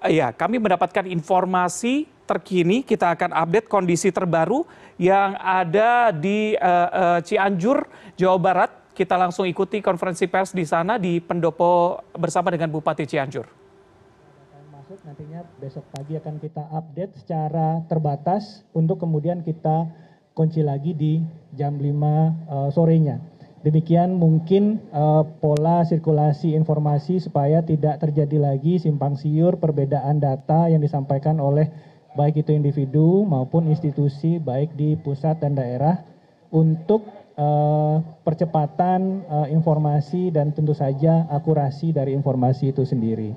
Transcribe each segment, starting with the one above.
Iya, kami mendapatkan informasi terkini. Kita akan update kondisi terbaru yang ada di uh, uh, Cianjur, Jawa Barat. Kita langsung ikuti konferensi pers di sana di Pendopo bersama dengan Bupati Cianjur. Masuk nantinya besok pagi akan kita update secara terbatas untuk kemudian kita kunci lagi di jam 5 uh, sorenya. Demikian mungkin uh, pola sirkulasi informasi supaya tidak terjadi lagi simpang siur perbedaan data yang disampaikan oleh baik itu individu maupun institusi baik di pusat dan daerah untuk uh, percepatan uh, informasi dan tentu saja akurasi dari informasi itu sendiri.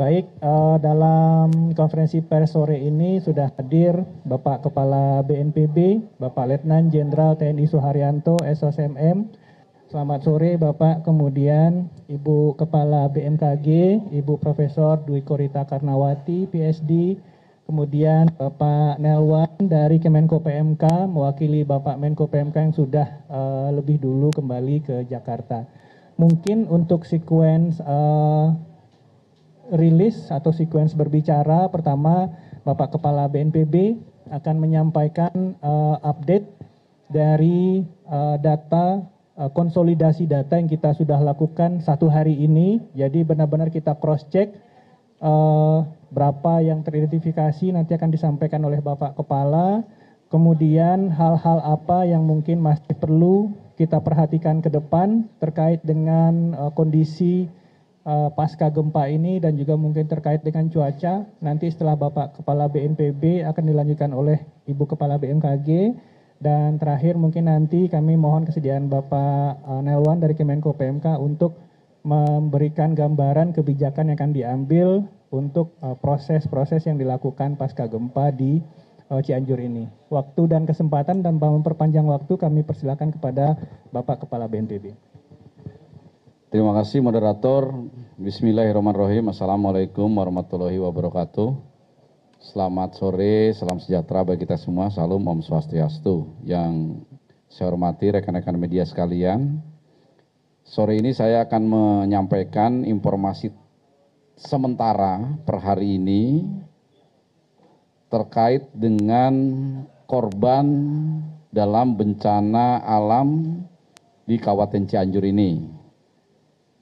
Baik, uh, dalam konferensi pers sore ini sudah hadir Bapak Kepala BNPB, Bapak Letnan Jenderal TNI Suharyanto, SOSMM, Selamat sore Bapak, kemudian Ibu Kepala BMKG, Ibu Profesor Dwi Korita Karnawati, PSD, kemudian Bapak Nelwan dari Kemenko PMK, mewakili Bapak Menko PMK yang sudah uh, lebih dulu kembali ke Jakarta. Mungkin untuk sequence uh, rilis atau sequence berbicara, pertama Bapak Kepala BNPB akan menyampaikan uh, update dari uh, data konsolidasi data yang kita sudah lakukan satu hari ini. Jadi benar-benar kita cross check uh, berapa yang teridentifikasi nanti akan disampaikan oleh Bapak Kepala. Kemudian hal-hal apa yang mungkin masih perlu kita perhatikan ke depan terkait dengan uh, kondisi uh, pasca gempa ini dan juga mungkin terkait dengan cuaca. Nanti setelah Bapak Kepala BNPB akan dilanjutkan oleh Ibu Kepala BMKG dan terakhir mungkin nanti kami mohon kesediaan Bapak uh, Nelwan dari Kemenko PMK untuk memberikan gambaran kebijakan yang akan diambil untuk uh, proses-proses yang dilakukan pasca gempa di uh, Cianjur ini. Waktu dan kesempatan dan memperpanjang waktu kami persilakan kepada Bapak Kepala BNPB. Terima kasih moderator. Bismillahirrahmanirrahim. Assalamualaikum warahmatullahi wabarakatuh. Selamat sore, salam sejahtera bagi kita semua. Salam Om Swastiastu. Yang saya hormati rekan-rekan media sekalian. Sore ini saya akan menyampaikan informasi sementara per hari ini terkait dengan korban dalam bencana alam di Kabupaten Cianjur ini.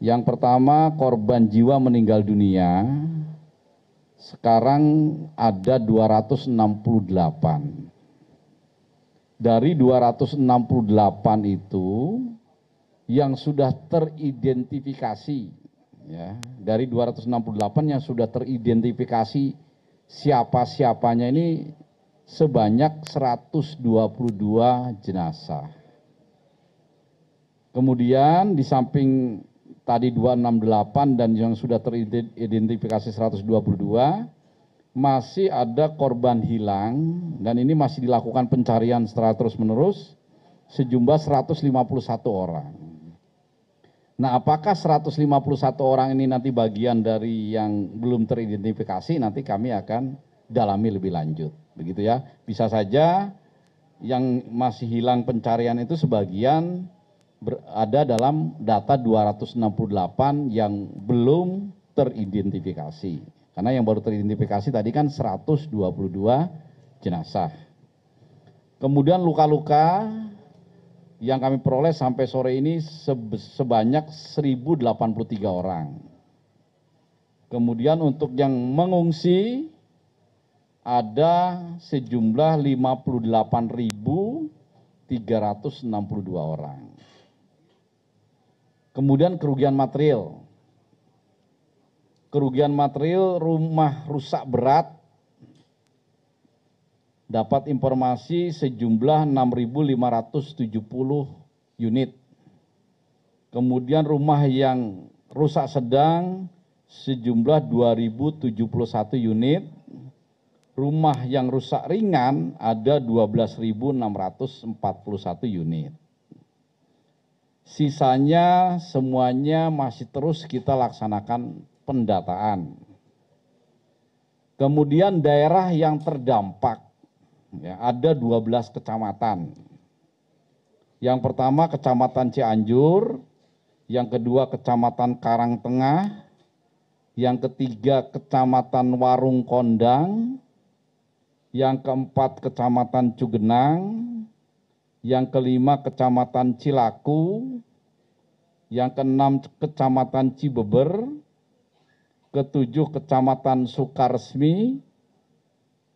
Yang pertama korban jiwa meninggal dunia sekarang ada 268. Dari 268 itu yang sudah teridentifikasi ya, dari 268 yang sudah teridentifikasi siapa-siapanya ini sebanyak 122 jenazah. Kemudian di samping tadi 268 dan yang sudah teridentifikasi 122, masih ada korban hilang dan ini masih dilakukan pencarian secara terus-menerus sejumlah 151 orang. Nah, apakah 151 orang ini nanti bagian dari yang belum teridentifikasi nanti kami akan dalami lebih lanjut. Begitu ya. Bisa saja yang masih hilang pencarian itu sebagian ada dalam data 268 yang belum teridentifikasi. Karena yang baru teridentifikasi tadi kan 122 jenazah. Kemudian luka-luka yang kami peroleh sampai sore ini sebanyak 1083 orang. Kemudian untuk yang mengungsi ada sejumlah 58.362 orang. Kemudian kerugian material. Kerugian material rumah rusak berat dapat informasi sejumlah 6.570 unit. Kemudian rumah yang rusak sedang sejumlah 2.071 unit. Rumah yang rusak ringan ada 12.641 unit. Sisanya semuanya masih terus kita laksanakan pendataan. Kemudian daerah yang terdampak, ya, ada 12 kecamatan. Yang pertama Kecamatan Cianjur, yang kedua Kecamatan Karangtengah, yang ketiga Kecamatan Warung Kondang, yang keempat Kecamatan Cugenang, yang kelima Kecamatan Cilaku, yang keenam Kecamatan Cibeber, ketujuh Kecamatan Sukaresmi,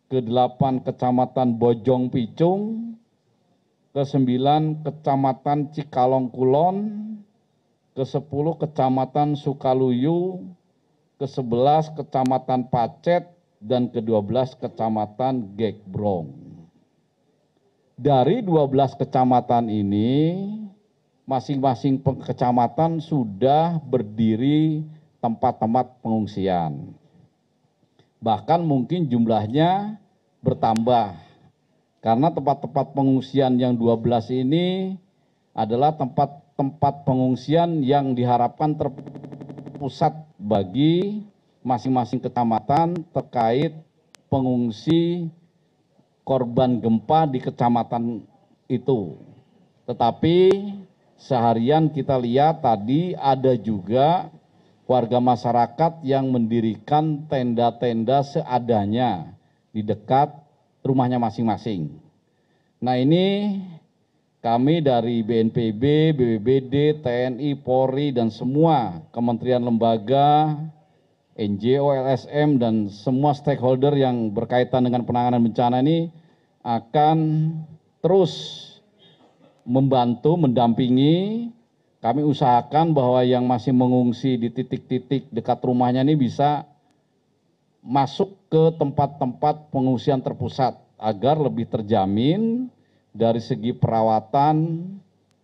kedelapan Kecamatan Bojong Picung, kesembilan Kecamatan Cikalong Kulon, kesepuluh Kecamatan Sukaluyu, ke-11 Kecamatan Pacet, dan ke-12 Kecamatan Gekbrong. Dari 12 kecamatan ini, masing-masing kecamatan sudah berdiri tempat-tempat pengungsian. Bahkan mungkin jumlahnya bertambah, karena tempat-tempat pengungsian yang 12 ini adalah tempat-tempat pengungsian yang diharapkan terpusat bagi masing-masing kecamatan terkait pengungsi korban gempa di kecamatan itu. Tetapi seharian kita lihat tadi ada juga warga masyarakat yang mendirikan tenda-tenda seadanya di dekat rumahnya masing-masing. Nah ini kami dari BNPB, BBBD, TNI, Polri, dan semua kementerian lembaga, NGO, LSM, dan semua stakeholder yang berkaitan dengan penanganan bencana ini akan terus membantu, mendampingi. Kami usahakan bahwa yang masih mengungsi di titik-titik dekat rumahnya ini bisa masuk ke tempat-tempat pengungsian terpusat agar lebih terjamin dari segi perawatan,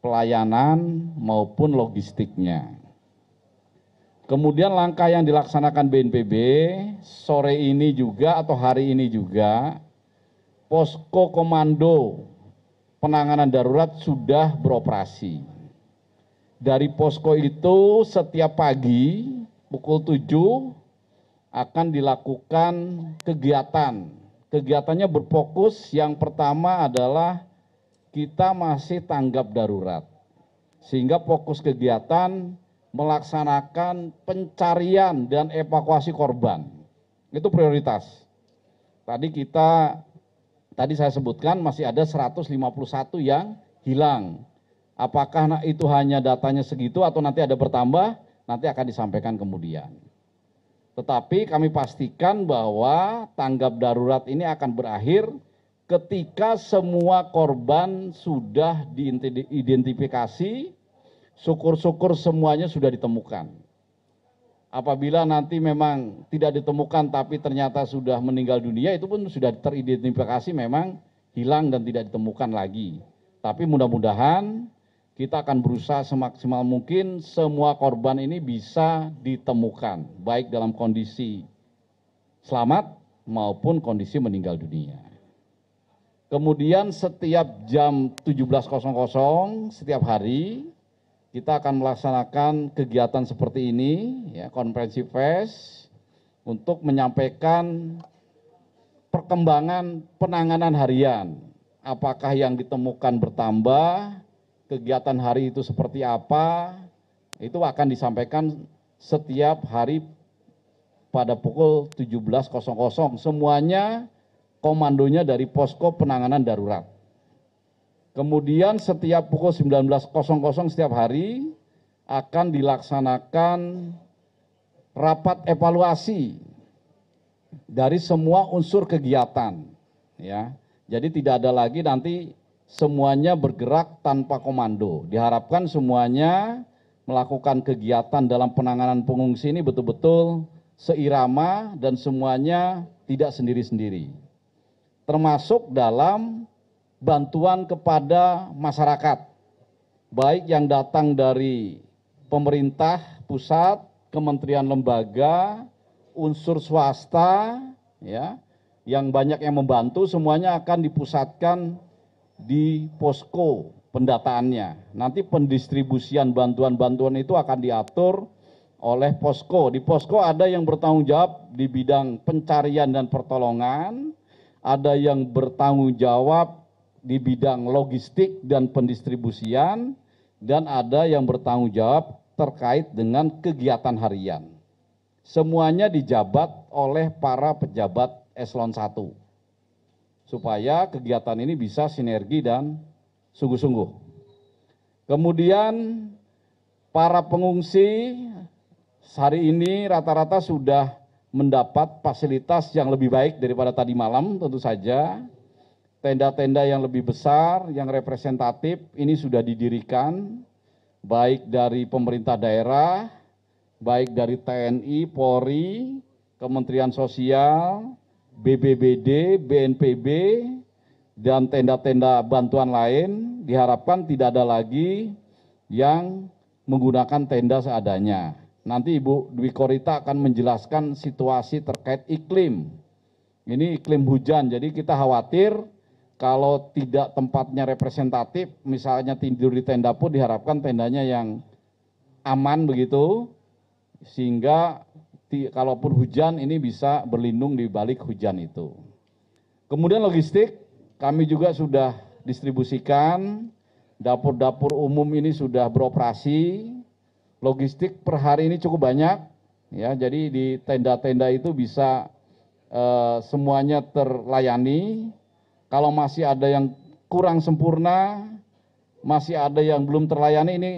pelayanan, maupun logistiknya. Kemudian langkah yang dilaksanakan BNPB sore ini juga atau hari ini juga, posko komando penanganan darurat sudah beroperasi. Dari posko itu setiap pagi pukul 7 akan dilakukan kegiatan. Kegiatannya berfokus yang pertama adalah kita masih tanggap darurat. Sehingga fokus kegiatan melaksanakan pencarian dan evakuasi korban. Itu prioritas. Tadi kita tadi saya sebutkan masih ada 151 yang hilang. Apakah itu hanya datanya segitu atau nanti ada bertambah? Nanti akan disampaikan kemudian. Tetapi kami pastikan bahwa tanggap darurat ini akan berakhir ketika semua korban sudah diidentifikasi, syukur-syukur semuanya sudah ditemukan. Apabila nanti memang tidak ditemukan tapi ternyata sudah meninggal dunia, itu pun sudah teridentifikasi memang hilang dan tidak ditemukan lagi. Tapi mudah-mudahan kita akan berusaha semaksimal mungkin semua korban ini bisa ditemukan, baik dalam kondisi selamat maupun kondisi meninggal dunia. Kemudian setiap jam 17.00 setiap hari kita akan melaksanakan kegiatan seperti ini, ya, konferensi pers untuk menyampaikan perkembangan penanganan harian. Apakah yang ditemukan bertambah, kegiatan hari itu seperti apa, itu akan disampaikan setiap hari pada pukul 17.00. Semuanya komandonya dari posko penanganan darurat. Kemudian setiap pukul 19.00 setiap hari akan dilaksanakan rapat evaluasi dari semua unsur kegiatan. Ya, jadi tidak ada lagi nanti semuanya bergerak tanpa komando. Diharapkan semuanya melakukan kegiatan dalam penanganan pengungsi ini betul-betul seirama dan semuanya tidak sendiri-sendiri termasuk dalam bantuan kepada masyarakat, baik yang datang dari pemerintah pusat, kementerian lembaga, unsur swasta, ya, yang banyak yang membantu, semuanya akan dipusatkan di posko pendataannya. Nanti pendistribusian bantuan-bantuan itu akan diatur oleh posko. Di posko ada yang bertanggung jawab di bidang pencarian dan pertolongan, ada yang bertanggung jawab di bidang logistik dan pendistribusian, dan ada yang bertanggung jawab terkait dengan kegiatan harian. semuanya dijabat oleh para pejabat eselon 1 supaya kegiatan ini bisa sinergi dan sungguh-sungguh. Kemudian para pengungsi hari ini rata-rata sudah mendapat fasilitas yang lebih baik daripada tadi malam tentu saja. Tenda-tenda yang lebih besar, yang representatif ini sudah didirikan baik dari pemerintah daerah, baik dari TNI, Polri, Kementerian Sosial, BBBD, BNPB, dan tenda-tenda bantuan lain diharapkan tidak ada lagi yang menggunakan tenda seadanya. Nanti Ibu Dwi Korita akan menjelaskan situasi terkait iklim. Ini iklim hujan, jadi kita khawatir kalau tidak tempatnya representatif, misalnya tidur di tenda pun diharapkan tendanya yang aman begitu, sehingga kalaupun hujan ini bisa berlindung di balik hujan itu. Kemudian logistik, kami juga sudah distribusikan, dapur-dapur umum ini sudah beroperasi, logistik per hari ini cukup banyak, ya. Jadi di tenda-tenda itu bisa eh, semuanya terlayani. Kalau masih ada yang kurang sempurna, masih ada yang belum terlayani ini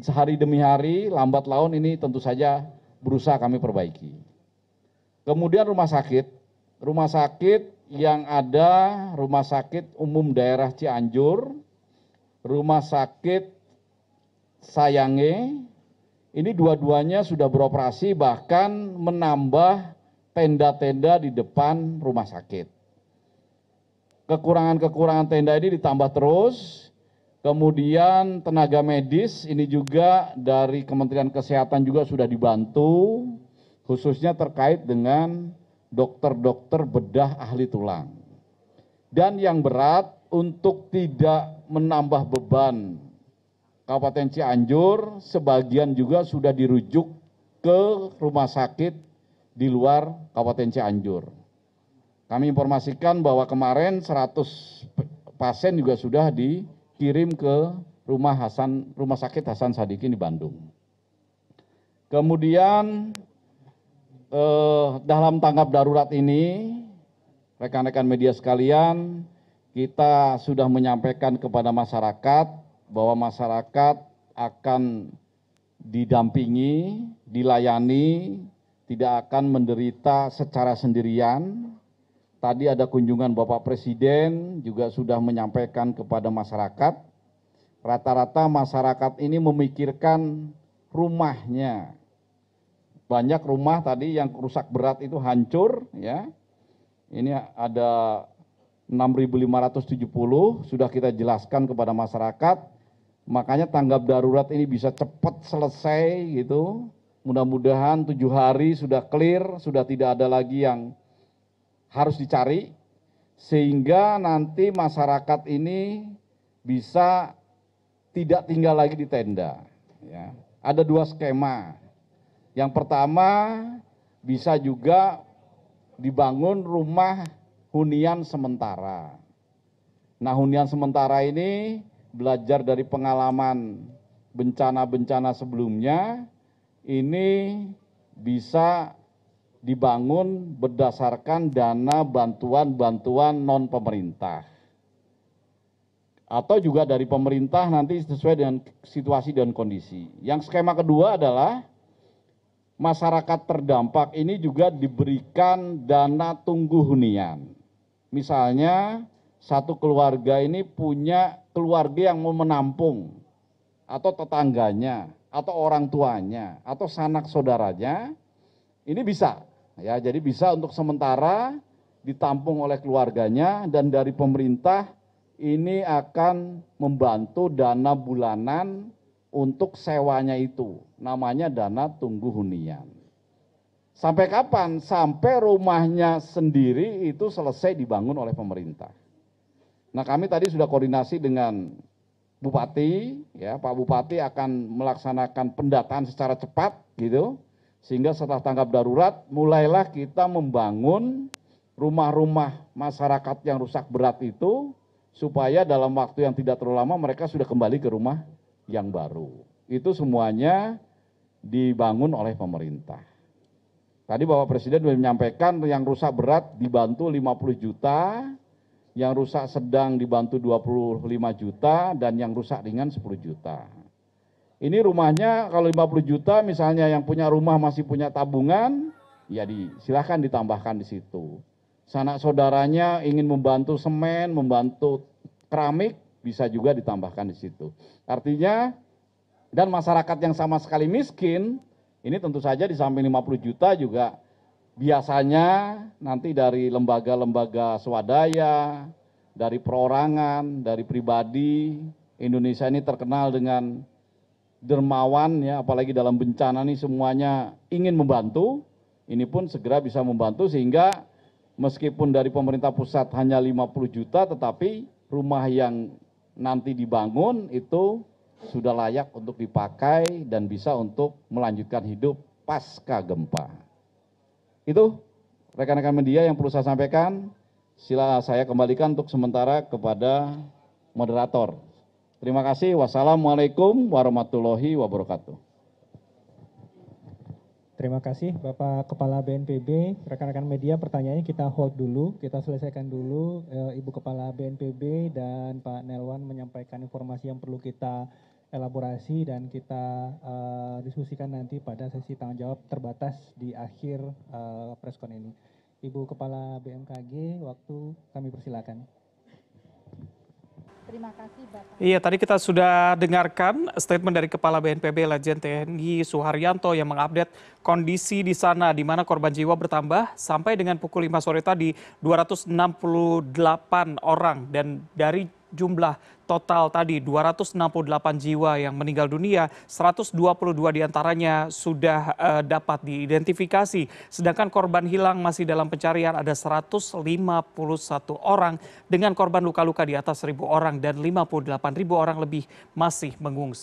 sehari demi hari, lambat laun ini tentu saja berusaha kami perbaiki. Kemudian rumah sakit, rumah sakit yang ada rumah sakit umum daerah Cianjur, rumah sakit Sayange, ini dua-duanya sudah beroperasi bahkan menambah tenda-tenda di depan rumah sakit. Kekurangan-kekurangan tenda ini ditambah terus, kemudian tenaga medis ini juga dari Kementerian Kesehatan juga sudah dibantu, khususnya terkait dengan dokter-dokter bedah ahli tulang. Dan yang berat untuk tidak menambah beban Kabupaten Cianjur, sebagian juga sudah dirujuk ke rumah sakit di luar Kabupaten Cianjur. Kami informasikan bahwa kemarin 100 pasien juga sudah dikirim ke rumah Hasan Rumah Sakit Hasan Sadikin di Bandung. Kemudian eh, dalam tanggap darurat ini, rekan-rekan media sekalian, kita sudah menyampaikan kepada masyarakat bahwa masyarakat akan didampingi, dilayani, tidak akan menderita secara sendirian. Tadi ada kunjungan Bapak Presiden juga sudah menyampaikan kepada masyarakat, rata-rata masyarakat ini memikirkan rumahnya. Banyak rumah tadi yang rusak berat itu hancur, ya. Ini ada 6.570 sudah kita jelaskan kepada masyarakat Makanya tanggap darurat ini bisa cepat selesai gitu. Mudah-mudahan tujuh hari sudah clear, sudah tidak ada lagi yang harus dicari. Sehingga nanti masyarakat ini bisa tidak tinggal lagi di tenda. Ya. Ada dua skema. Yang pertama bisa juga dibangun rumah hunian sementara. Nah hunian sementara ini belajar dari pengalaman bencana-bencana sebelumnya, ini bisa dibangun berdasarkan dana bantuan-bantuan non pemerintah. Atau juga dari pemerintah nanti sesuai dengan situasi dan kondisi. Yang skema kedua adalah masyarakat terdampak ini juga diberikan dana tunggu hunian. Misalnya satu keluarga ini punya keluarga yang mau menampung atau tetangganya atau orang tuanya atau sanak saudaranya ini bisa ya jadi bisa untuk sementara ditampung oleh keluarganya dan dari pemerintah ini akan membantu dana bulanan untuk sewanya itu. Namanya dana tunggu hunian. Sampai kapan? Sampai rumahnya sendiri itu selesai dibangun oleh pemerintah. Nah kami tadi sudah koordinasi dengan Bupati, ya Pak Bupati akan melaksanakan pendataan secara cepat gitu, sehingga setelah tanggap darurat mulailah kita membangun rumah-rumah masyarakat yang rusak berat itu supaya dalam waktu yang tidak terlalu lama mereka sudah kembali ke rumah yang baru. Itu semuanya dibangun oleh pemerintah. Tadi Bapak Presiden sudah menyampaikan yang rusak berat dibantu 50 juta, yang rusak sedang dibantu 25 juta, dan yang rusak ringan 10 juta. Ini rumahnya kalau 50 juta misalnya yang punya rumah masih punya tabungan, ya di, silahkan ditambahkan di situ. Sanak saudaranya ingin membantu semen, membantu keramik, bisa juga ditambahkan di situ. Artinya, dan masyarakat yang sama sekali miskin, ini tentu saja di samping 50 juta juga biasanya nanti dari lembaga-lembaga swadaya, dari perorangan, dari pribadi, Indonesia ini terkenal dengan dermawan ya, apalagi dalam bencana ini semuanya ingin membantu, ini pun segera bisa membantu sehingga meskipun dari pemerintah pusat hanya 50 juta tetapi rumah yang nanti dibangun itu sudah layak untuk dipakai dan bisa untuk melanjutkan hidup pasca gempa. Itu rekan-rekan media yang perlu saya sampaikan. Sila saya kembalikan untuk sementara kepada moderator. Terima kasih. Wassalamualaikum warahmatullahi wabarakatuh. Terima kasih Bapak Kepala BNPB. Rekan-rekan media pertanyaannya kita hold dulu, kita selesaikan dulu. Ibu Kepala BNPB dan Pak Nelwan menyampaikan informasi yang perlu kita elaborasi dan kita uh, diskusikan nanti pada sesi tanggung jawab terbatas di akhir uh, preskon ini. Ibu Kepala BMKG, waktu kami persilakan. Terima kasih Bapak. Iya, tadi kita sudah dengarkan statement dari Kepala BNPB Legend TNI Suharyanto yang mengupdate kondisi di sana di mana korban jiwa bertambah sampai dengan pukul 5 sore tadi 268 orang dan dari jumlah total tadi 268 jiwa yang meninggal dunia, 122 di antaranya sudah uh, dapat diidentifikasi. Sedangkan korban hilang masih dalam pencarian ada 151 orang dengan korban luka-luka di atas 1.000 orang dan 58.000 orang lebih masih mengungsi.